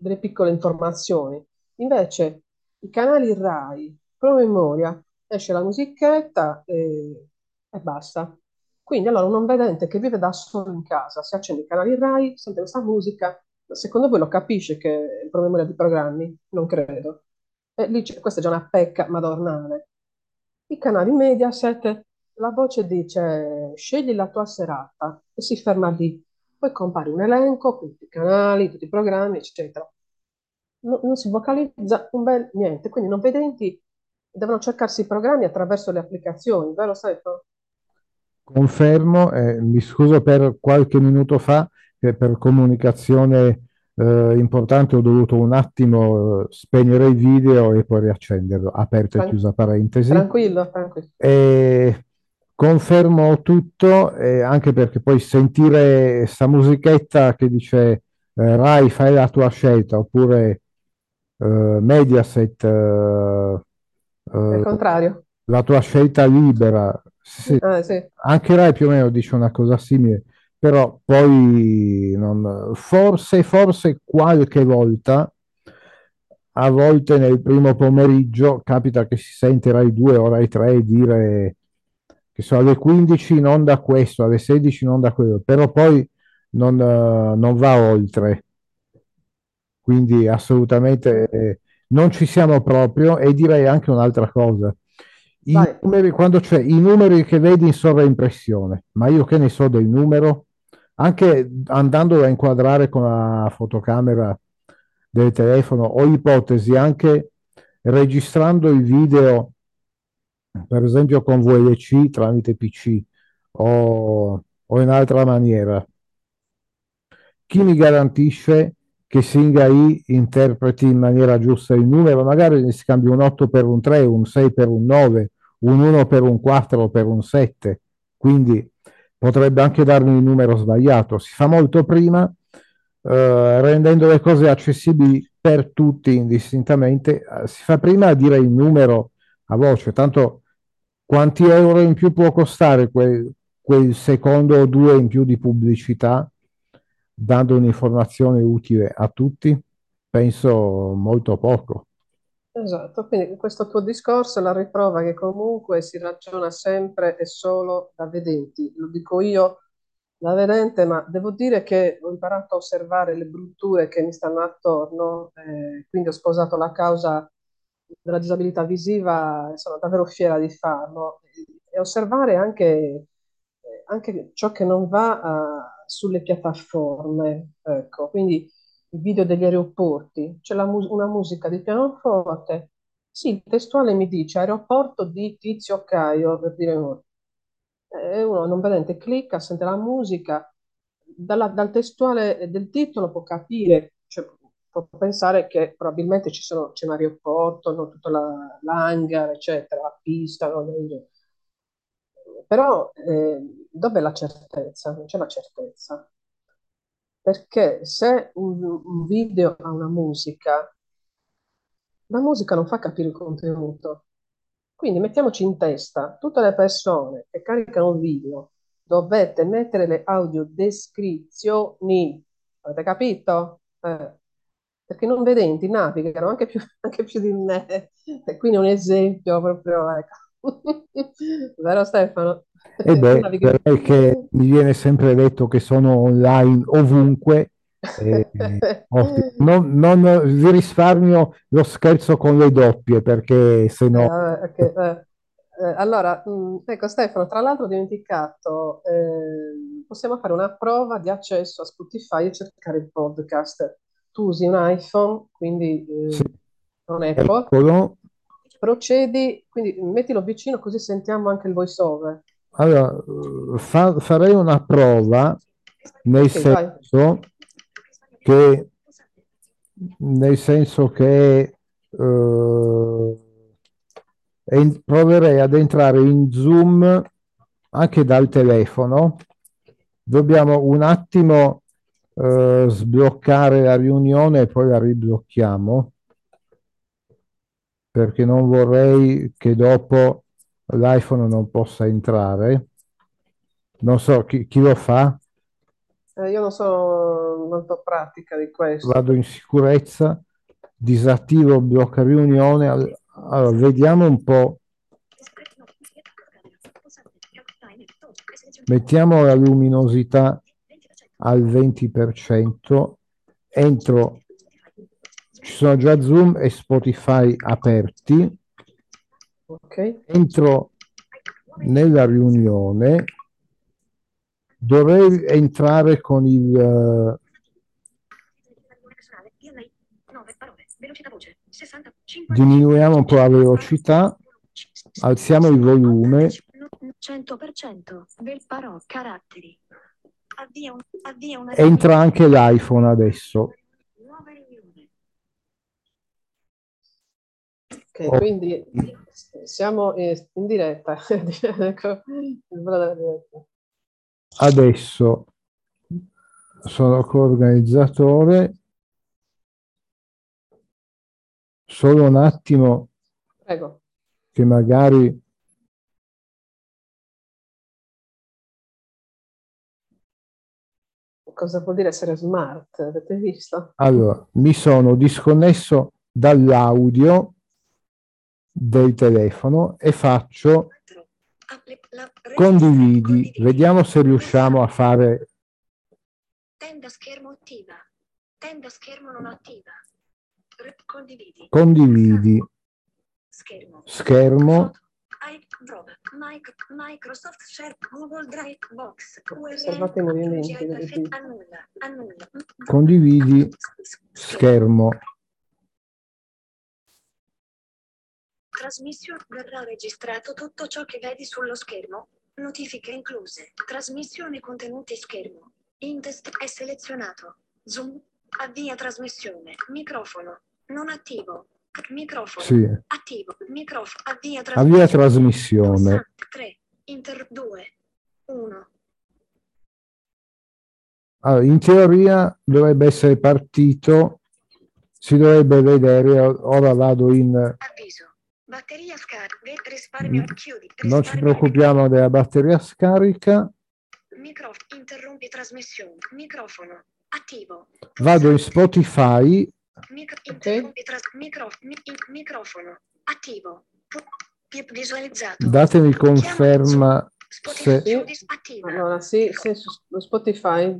delle piccole informazioni. Invece i canali RAI, promemoria, esce la musichetta e, e basta. Quindi allora un non vedente che vive da solo in casa, si accende i canali RAI, sente questa musica, secondo voi lo capisce che è promemoria di programmi? Non credo. E lì questa è già una pecca madornale. I canali Mediaset, la voce dice scegli la tua serata e si ferma lì. Poi compare un elenco con tutti i canali, tutti i programmi, eccetera. No- non si vocalizza un bel niente, quindi non vedenti devono cercarsi i programmi attraverso le applicazioni, vero Stefano? Confermo, eh, mi scuso per qualche minuto fa che per comunicazione eh, importante ho dovuto un attimo eh, spegnere il video e poi riaccenderlo, aperta e Tran- chiusa parentesi. tranquillo, tranquillo. E confermo tutto, eh, anche perché poi sentire sta musichetta che dice eh, Rai, fai la tua scelta, oppure eh, Mediaset, eh, eh, contrario. la tua scelta libera. Sì, Ah, sì. anche Rai più o meno dice una cosa simile, però poi non- forse, forse qualche volta, a volte nel primo pomeriggio, capita che si sente Rai 2 o Rai 3 dire che so, alle 15 non da questo, alle 16 non da quello, però poi non, eh, non va oltre. Quindi assolutamente eh, non ci siamo proprio e direi anche un'altra cosa. I Vai. numeri, quando c'è i numeri che vedi in sovraimpressione, ma io che ne so del numero, anche andando a inquadrare con la fotocamera del telefono, ho ipotesi anche registrando il video, per esempio con VLC tramite PC o, o in altra maniera. Chi mi garantisce che Singai interpreti in maniera giusta il numero? Magari ne scambi un 8 per un 3, un 6 per un 9, un 1 per un 4 o per un 7. Quindi potrebbe anche darmi il numero sbagliato. Si fa molto prima, eh, rendendo le cose accessibili per tutti indistintamente. Si fa prima a dire il numero a voce, tanto quanti euro in più può costare quel, quel secondo o due in più di pubblicità, dando un'informazione utile a tutti? Penso molto poco. Esatto, quindi questo tuo discorso è la riprova che comunque si ragiona sempre e solo da vedenti. Lo dico io da vedente, ma devo dire che ho imparato a osservare le brutture che mi stanno attorno, eh, quindi ho sposato la causa della disabilità visiva sono davvero fiera di farlo. E osservare anche, eh, anche ciò che non va eh, sulle piattaforme, ecco, quindi i video degli aeroporti, c'è mu- una musica di pianoforte. Sì, il testuale mi dice aeroporto di Tizio Caio, per dire uno. E uno non vedente clicca, sente la musica, dalla- dal testuale del titolo può capire, cioè, può pensare che probabilmente ci sono, c'è un aeroporto, no, tutta la, l'hangar, eccetera, la pista, no, però eh, dov'è la certezza? Non c'è la certezza. Perché se un, un video ha una musica, la musica non fa capire il contenuto. Quindi mettiamoci in testa, tutte le persone che caricano video, dovete mettere le audiodescrizioni. Avete capito? Eh. Perché non vedenti navigano anche più, anche più di me, e quindi è un esempio proprio, ecco. Vero Stefano? E beh, per me che mi viene sempre detto che sono online ovunque, eh, non, non, vi risparmio lo scherzo con le doppie perché se no... Eh, okay, eh. Eh, allora, mm, ecco Stefano, tra l'altro ho dimenticato, eh, possiamo fare una prova di accesso a Spotify e cercare il podcast. Tu usi un iPhone, quindi eh, sì. un Apple. Eccolo. Procedi, quindi mettilo vicino così sentiamo anche il voice over. Allora, fa, farei una prova nel okay, senso vai. che nel senso che eh, proverei ad entrare in Zoom anche dal telefono. Dobbiamo un attimo eh, sbloccare la riunione e poi la riblocchiamo perché non vorrei che dopo l'iPhone non possa entrare. Non so chi, chi lo fa. Eh, io non sono molto pratica di questo. Vado in sicurezza, disattivo blocca riunione. Allora, vediamo un po'. Mettiamo la luminosità al 20%. Entro, ci sono già Zoom e Spotify aperti. Okay. Entro nella riunione, dovrei entrare con il... Diminuiamo un po' la velocità, alziamo il volume. 100% del paro caratteri. Entra anche l'iPhone adesso. Ok, oh. quindi siamo in diretta. Ecco, Adesso sono coorganizzatore. Solo un attimo. Prego. Che magari cosa vuol dire essere smart? Avete visto? Allora, mi sono disconnesso dall'audio del telefono e faccio condividi. Vediamo se riusciamo a fare. Tenda schermo attiva. Tenda schermo non attiva. Condividi. Condividi. Schermo. Schermo. Microsoft Share Google Drive Box Osservate i movimenti condividi schermo Trasmissione verrà registrato tutto ciò che vedi sullo schermo. Notifiche incluse. Trasmissione contenuti schermo. Intest è selezionato. Zoom. Avvia trasmissione. Microfono. Non attivo. Microfono. Sì. Attivo. Microfono. Avvia trasmissione. Avvia trasmissione. 3. Inter 2. 1. Allora, in teoria dovrebbe essere partito, si dovrebbe vedere, ora vado in... Avviso. Batteria scarica. Risparmio. Mm. Chiudi. Risparmio. Non ci preoccupiamo della batteria scarica. Microfono. Interrompi trasmissione. Microfono. Attivo. Vado in Spotify. Micro, interrompi tras, micro, mi, microfono. Attivo. Visualizzato. Datemi conferma se... Allora, sì, sì, su Spotify.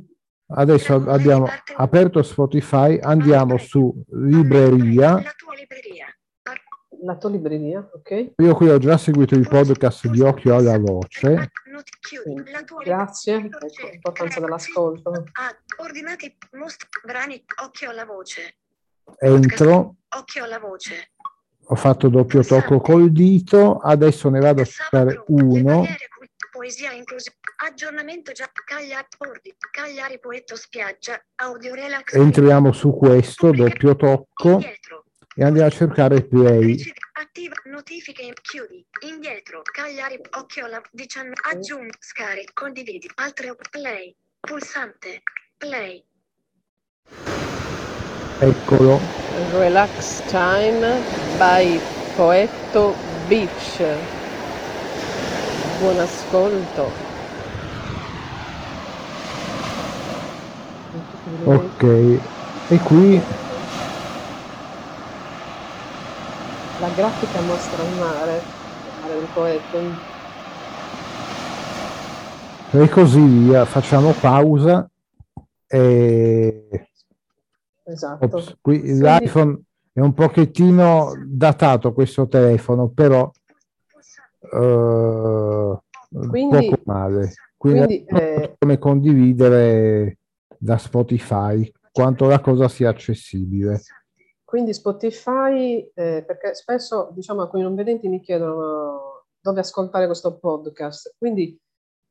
Adesso abbiamo aperto Spotify, andiamo su libreria. La tua libreria. La tua libreria, ok? Io qui ho già seguito il podcast di Occhio alla Voce. Grazie, ecco, l'importanza dell'ascolto. Ah, ordinati most brani Occhio alla Voce. Entro. Occhio alla Voce. Ho fatto doppio tocco col dito, adesso ne vado a cercare uno. Poesia inclusiva. Aggiornamento già Cagliari, Cagliari Poetto Spiaggia, Audio Relax. Entriamo su questo, doppio tocco. Indietro e andiamo a cercare play. Attiva notifiche, chiudi, indietro, Cagliari, occhio alla 19, aggiungi, scarica, condividi, altre play, pulsante, play. Eccolo. Relax Time by Poetto Beach. Buon ascolto. Ok, e qui la grafica mostra il mare, del poeta. E così via, facciamo pausa. E... Esatto. Ops, qui l'iPhone è un pochettino datato questo telefono, però eh, Quindi- poco male. Quindi, Quindi eh, come condividere da Spotify quanto la cosa sia accessibile. Quindi Spotify, eh, perché spesso diciamo alcuni non vedenti mi chiedono dove ascoltare questo podcast. Quindi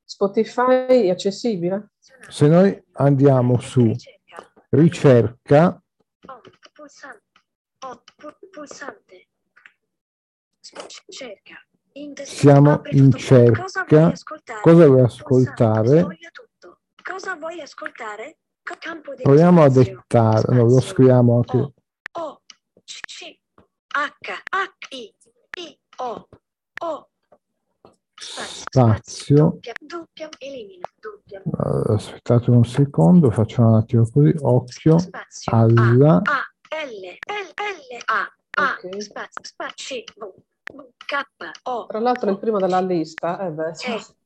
Spotify è accessibile? Se noi andiamo su ricerca, pulsante. Pulsante. Cerca. Siamo in tutto. Cosa cerca. vuoi ascoltare? cosa vuoi ascoltare? Cosa vuoi ascoltare? Proviamo a dettare, no, lo scriviamo anche. O, O, C, C, H, H, I, I, O, O. Spazio. Doppia, doppia, elimina, doppia. Eh, Aspettate un secondo, facciamo un attimo così. Occhio Spazio. alla A, L, L, L, A, A, spazio, spazio, V, K, O. Tra l'altro il primo della lista, eh beh,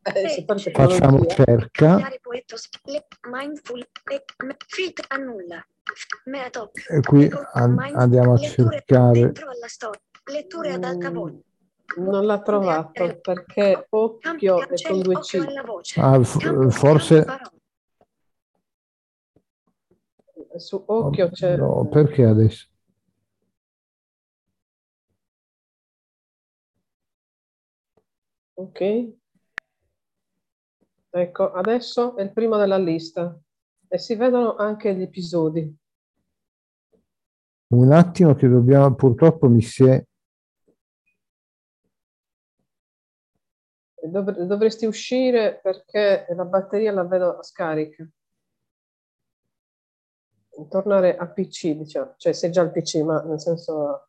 eh, parte facciamo cerca e qui andiamo a cercare. Letture ad alta voce. Non l'ha trovato perché occhio è con due C. Ah, forse parole. Su occhio c'è... no, perché adesso? Ok. Ecco, adesso è il primo della lista e si vedono anche gli episodi. Un attimo che dobbiamo, purtroppo mi si è dov- dovresti uscire perché la batteria la vedo scarica. Tornare a PC, diciamo, cioè sei già al PC, ma nel senso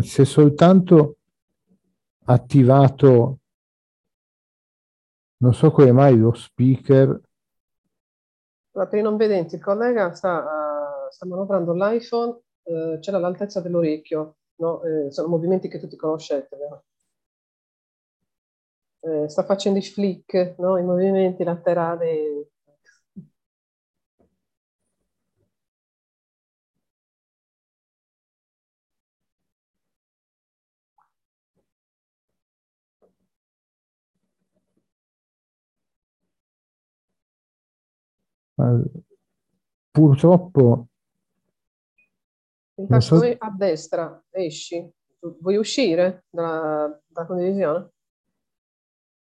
se soltanto attivato, non so come mai lo speaker, Ma per i non vedenti, il collega sta, eh, sta manovrando l'iPhone, eh, c'era all'altezza dell'orecchio, no? Eh, sono movimenti che tutti conoscete, vero? Eh, sta facendo i flick, no? I movimenti laterali. purtroppo Non so- a destra, esci. Vuoi uscire dalla, dalla condivisione?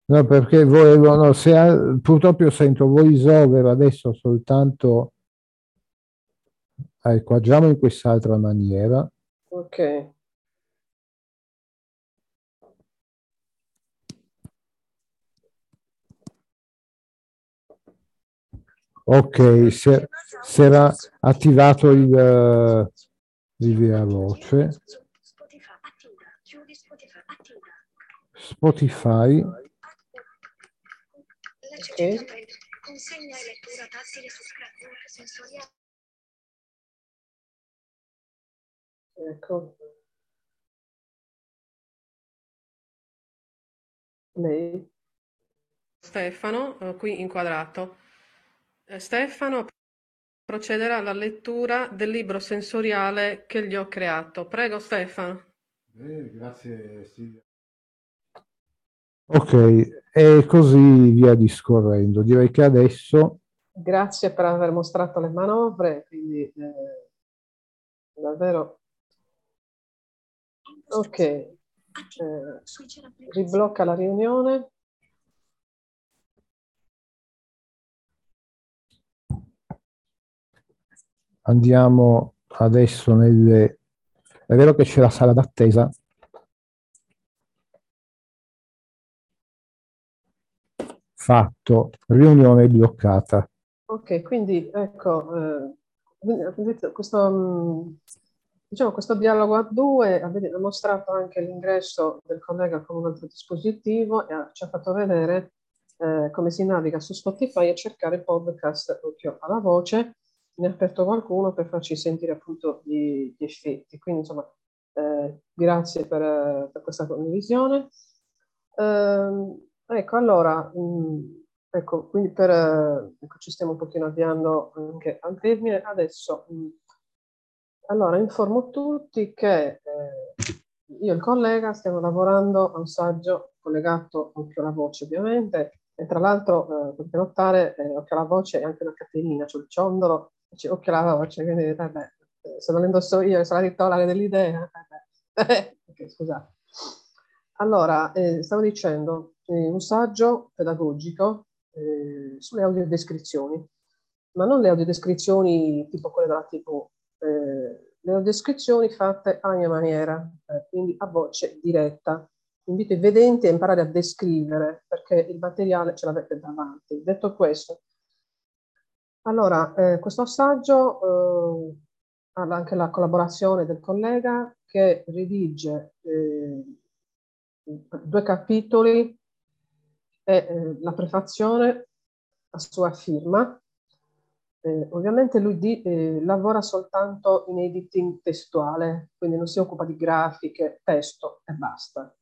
No, perché volevo, no, se ha- purtroppo sento voice over adesso soltanto, ecco, agiamo in quest'altra maniera. Ok. Ok, si era attivato il, eh, il via voce. Spotify, prende. Consegna e lettura tattile su scrapbook sensoriale. Ecco. Lei. Stefano, eh, qui inquadrato. Eh, Stefano procederà alla lettura del libro sensoriale che gli ho creato. Prego, Stefano. grazie Silvia. Ok, e così via discorrendo. Direi che adesso Grazie per aver mostrato le manovre, quindi eh, davvero ok. Eh, riblocca la riunione. andiamo adesso nelle... È vero che c'è la sala d'attesa? Fatto, riunione bloccata. Ok, quindi ecco, eh, questo, mh, diciamo, questo dialogo a due ha mostrato anche l'ingresso del collega con un altro dispositivo e ha- ci ha fatto vedere eh, come si naviga su Spotify e cercare podcast occhio alla voce. Ne ha aperto qualcuno per farci sentire appunto gli, gli effetti. Quindi insomma Eh, grazie per, per, questa condivisione. Eh, ecco, allora, mh, mm, ecco, quindi per, ecco, ci stiamo un pochino avviando anche al termine. Adesso, mh, mm, allora, informo tutti che eh, io e il collega stiamo lavorando a un saggio collegato anche alla voce, ovviamente, e tra l'altro, eh, potete notare, eh, occhio alla voce è anche una catenina, cioè il ciondolo, dice occhio alla voce, quindi vabbè, se non indosso io, sono la titolare dell'idea, eh, okay, scusate. Allora, eh, stavo dicendo, eh, un saggio pedagogico eh, sulle audiodescrizioni, ma non le audiodescrizioni tipo quelle della TV, eh, le audiodescrizioni fatte alla mia maniera, eh, quindi a voce diretta. Invito i vedenti a imparare a descrivere perché il materiale ce l'avete davanti. Detto questo, allora, eh, questo assaggio eh, ha anche la collaborazione del collega che redige due capitoli e eh, la prefazione a sua firma. Eh, ovviamente lui di, eh, lavora soltanto in editing testuale, quindi non si occupa di grafiche, testo e basta.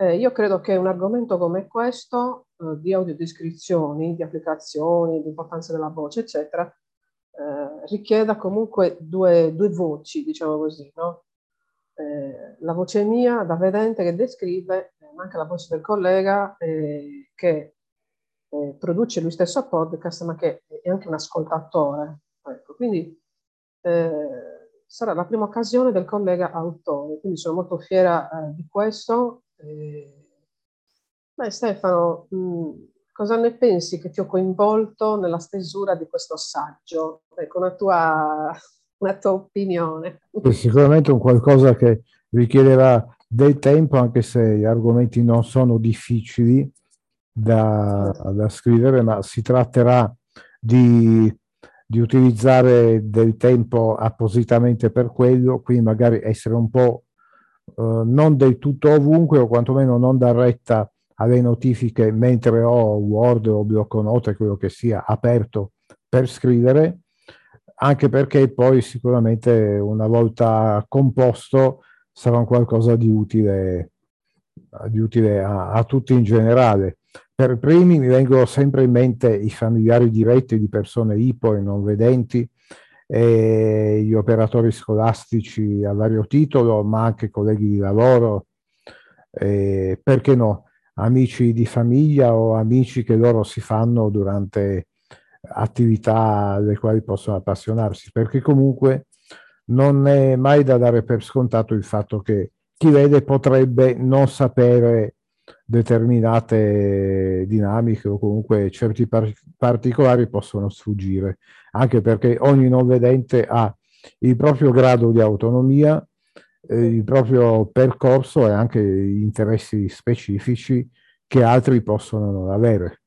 Eh, io credo che un argomento come questo, eh, di audiodescrizioni, di applicazioni, di importanza della voce, eccetera, eh, richieda comunque due, due, voci, diciamo così, no? La voce mia da vedente che descrive, eh, anche la voce del collega eh, che eh, produce lui stesso podcast, ma che è anche un ascoltatore. Ecco, quindi sarà la prima occasione del collega autore, quindi sono molto fiera di questo. beh, Stefano, mh, mm, cosa ne pensi che ti ho coinvolto nella stesura di questo saggio? Ecco, una tua, una tua opinione. È sicuramente un qualcosa che richiederà del tempo, anche se gli argomenti non sono difficili da, da scrivere, ma si tratterà di, di, utilizzare del tempo appositamente per quello, quindi magari essere un po' eh, non del tutto ovunque o quantomeno non dar retta alle notifiche mentre ho Word o blocco note, quello che sia, aperto per scrivere, anche perché poi sicuramente una volta composto sarà un qualcosa di utile, di utile a, a tutti in generale. Per primi mi vengono sempre in mente i familiari diretti di persone ipo e non vedenti, e gli operatori scolastici a vario titolo, ma anche colleghi di lavoro, e perché no? amici di famiglia o amici che loro si fanno durante attività alle quali possono appassionarsi, perché comunque non è mai da dare per scontato il fatto che chi vede potrebbe non sapere determinate dinamiche o comunque certi par- particolari possono sfuggire, anche perché ogni non vedente ha il proprio grado di autonomia eh, il proprio percorso e anche interessi specifici che altri possono non avere.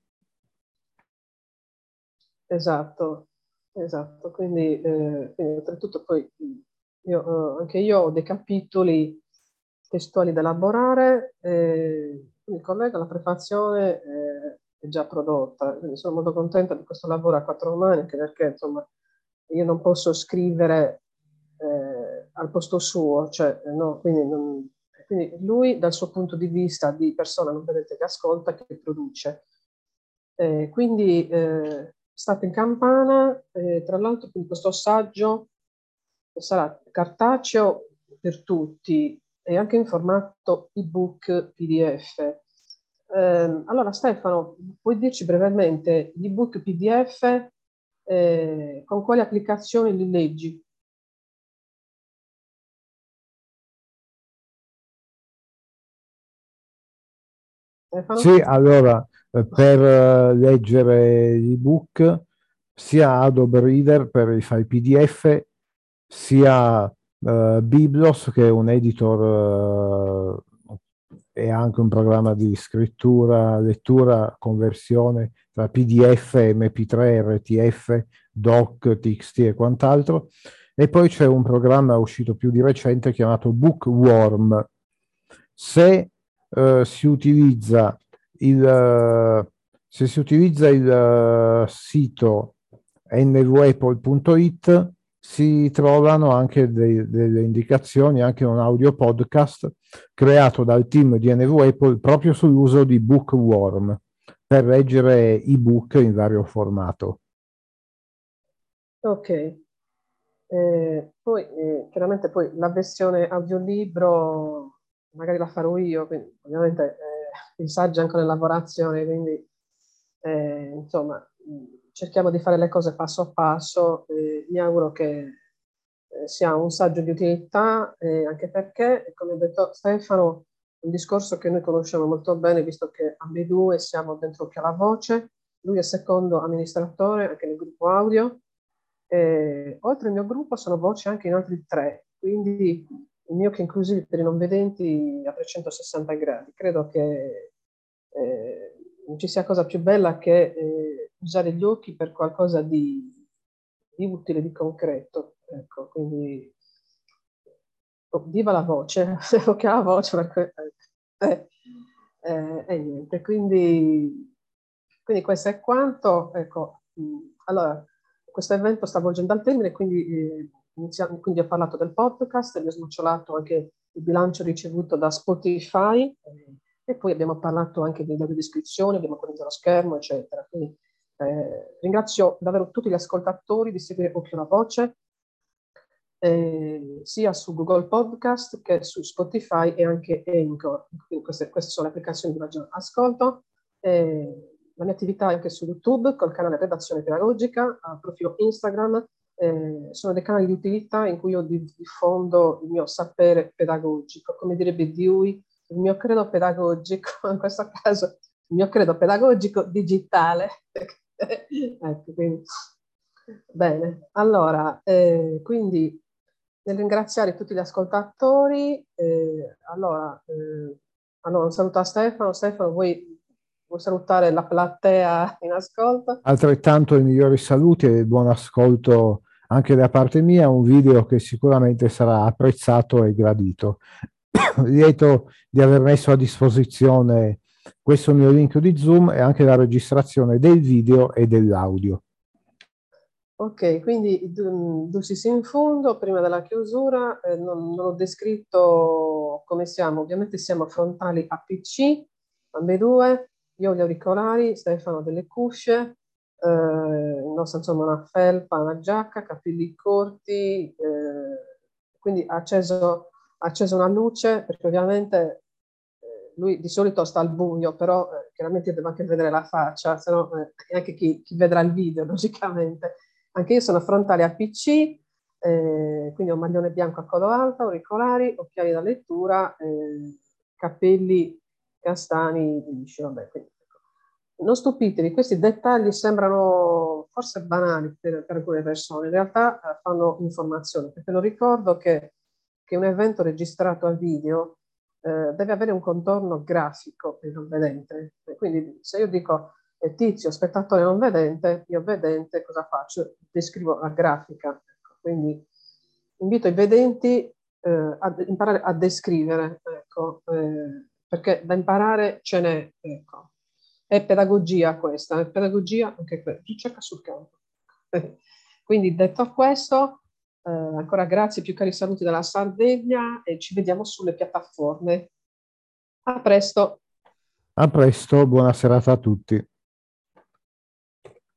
Esatto, esatto. Quindi, eh, quindi oltretutto poi io, eh, anche io ho dei capitoli testuali da elaborare, eh, il collega la prefazione eh, è già prodotta, quindi sono molto contenta di questo lavoro a quattro mani, anche perché insomma io non posso scrivere eh, al posto suo, cioè, no, quindi, non, quindi, lui dal suo punto di vista di persona non vedete che ascolta, che produce. Eh, quindi state in campana, eh, tra l'altro in questo assaggio sarà cartaceo per tutti e anche in formato ebook PDF. Eh, allora Stefano, puoi dirci brevemente gli ebook PDF eh, con quali applicazioni li leggi? Sì, allora per eh, leggere l'ebook sia Adobe Reader per i file PDF sia uh, Biblos che è un editor e anche un programma di scrittura, lettura, conversione tra PDF, MP3, RTF, Doc, TXT e quant'altro. E poi c'è un programma uscito più di recente chiamato Bookworm. Se uh, si utilizza il, se si utilizza il sito nvapple.it si trovano anche dei, delle indicazioni, anche un audio podcast creato dal team di NV proprio sull'uso di Bookworm per leggere ebook in vario formato. Ok, eh, poi eh, chiaramente poi la versione audiolibro magari la farò io, quindi ovviamente eh, il saggio è ancora in lavorazione, quindi eh, insomma cerchiamo di fare le cose passo a passo, mi auguro che eh, sia un saggio di utilità, anche perché, come ha detto Stefano, un discorso che noi conosciamo molto bene, visto che ambedue siamo dentro Occhio alla Voce, lui è secondo amministratore anche nel gruppo audio, e, oltre al mio gruppo sono voci anche in altri tre, quindi il mio che inclusive per i non vedenti a 360 gradi. Credo che eh, non ci sia cosa più bella che eh, usare gli occhi per qualcosa di, di utile, di concreto. Ecco, quindi oh, viva la voce, che ha la voce perché eh, eh, niente, quindi, quindi questo è quanto. Ecco, allora, questo evento sta volgendo al termine, quindi iniziamo, quindi ho parlato del podcast, vi ho snocciolato anche il bilancio ricevuto da Spotify eh, e poi abbiamo parlato anche delle descrizioni, abbiamo condiviso lo schermo, eccetera. Quindi, eh, ringrazio davvero tutti gli ascoltatori di seguire Occhio la Voce, eh, sia su Google Podcast che su Spotify e anche Anchor. Quindi queste, queste sono le applicazioni di maggior ascolto. Eh, la mia attività è anche su YouTube col canale Redazione Pedagogica, al profilo Instagram eh, sono dei canali di utilità in cui io diffondo il mio sapere pedagogico, come direbbe Dewey, il mio credo pedagogico, in questo caso il mio credo pedagogico digitale. ecco, quindi. Bene, allora, eh, quindi nel ringraziare tutti gli ascoltatori, eh, allora, eh, allora un saluto a Stefano. Stefano, vuoi, vuoi salutare la platea in ascolto? Altrettanto i migliori saluti e buon ascolto anche da parte mia un video che sicuramente sarà apprezzato e gradito. Lieto di aver messo a disposizione questo mio link di Zoom e anche la registrazione del video e dell'audio. Ok, quindi Dulcis in fondo, prima della chiusura, eh, non, non, ho descritto come siamo, ovviamente siamo frontali a PC, ambedue, io gli auricolari, Stefano delle cuffie, eh, nostro insomma una felpa, una giacca, capelli corti, eh, quindi ha acceso, acceso, una luce perché ovviamente eh, lui di solito sta al buio, però eh, chiaramente deve anche vedere la faccia, se no eh, anche chi, chi, vedrà il video logicamente. Anche io sono frontale a PC, quindi ho un maglione bianco a collo alto, auricolari, occhiali da lettura, capelli castani, lisci, vabbè, quindi non stupitevi, questi dettagli sembrano forse banali per, per alcune persone, in realtà eh, fanno informazione, perché lo ricordo che, che, un evento registrato a video eh, deve avere un contorno grafico per il non vedente. Quindi se io dico eh, tizio, spettatore non vedente, io vedente cosa faccio? Descrivo la grafica. Ecco, quindi invito i vedenti eh, a imparare a descrivere, ecco, eh, perché da imparare ce n'è. Ecco. È pedagogia questa, è pedagogia anche questa, ricerca sul campo. Quindi detto questo, eh, ancora grazie, più cari saluti dalla Sardegna e ci vediamo sulle piattaforme. A presto. A presto, buona serata a tutti.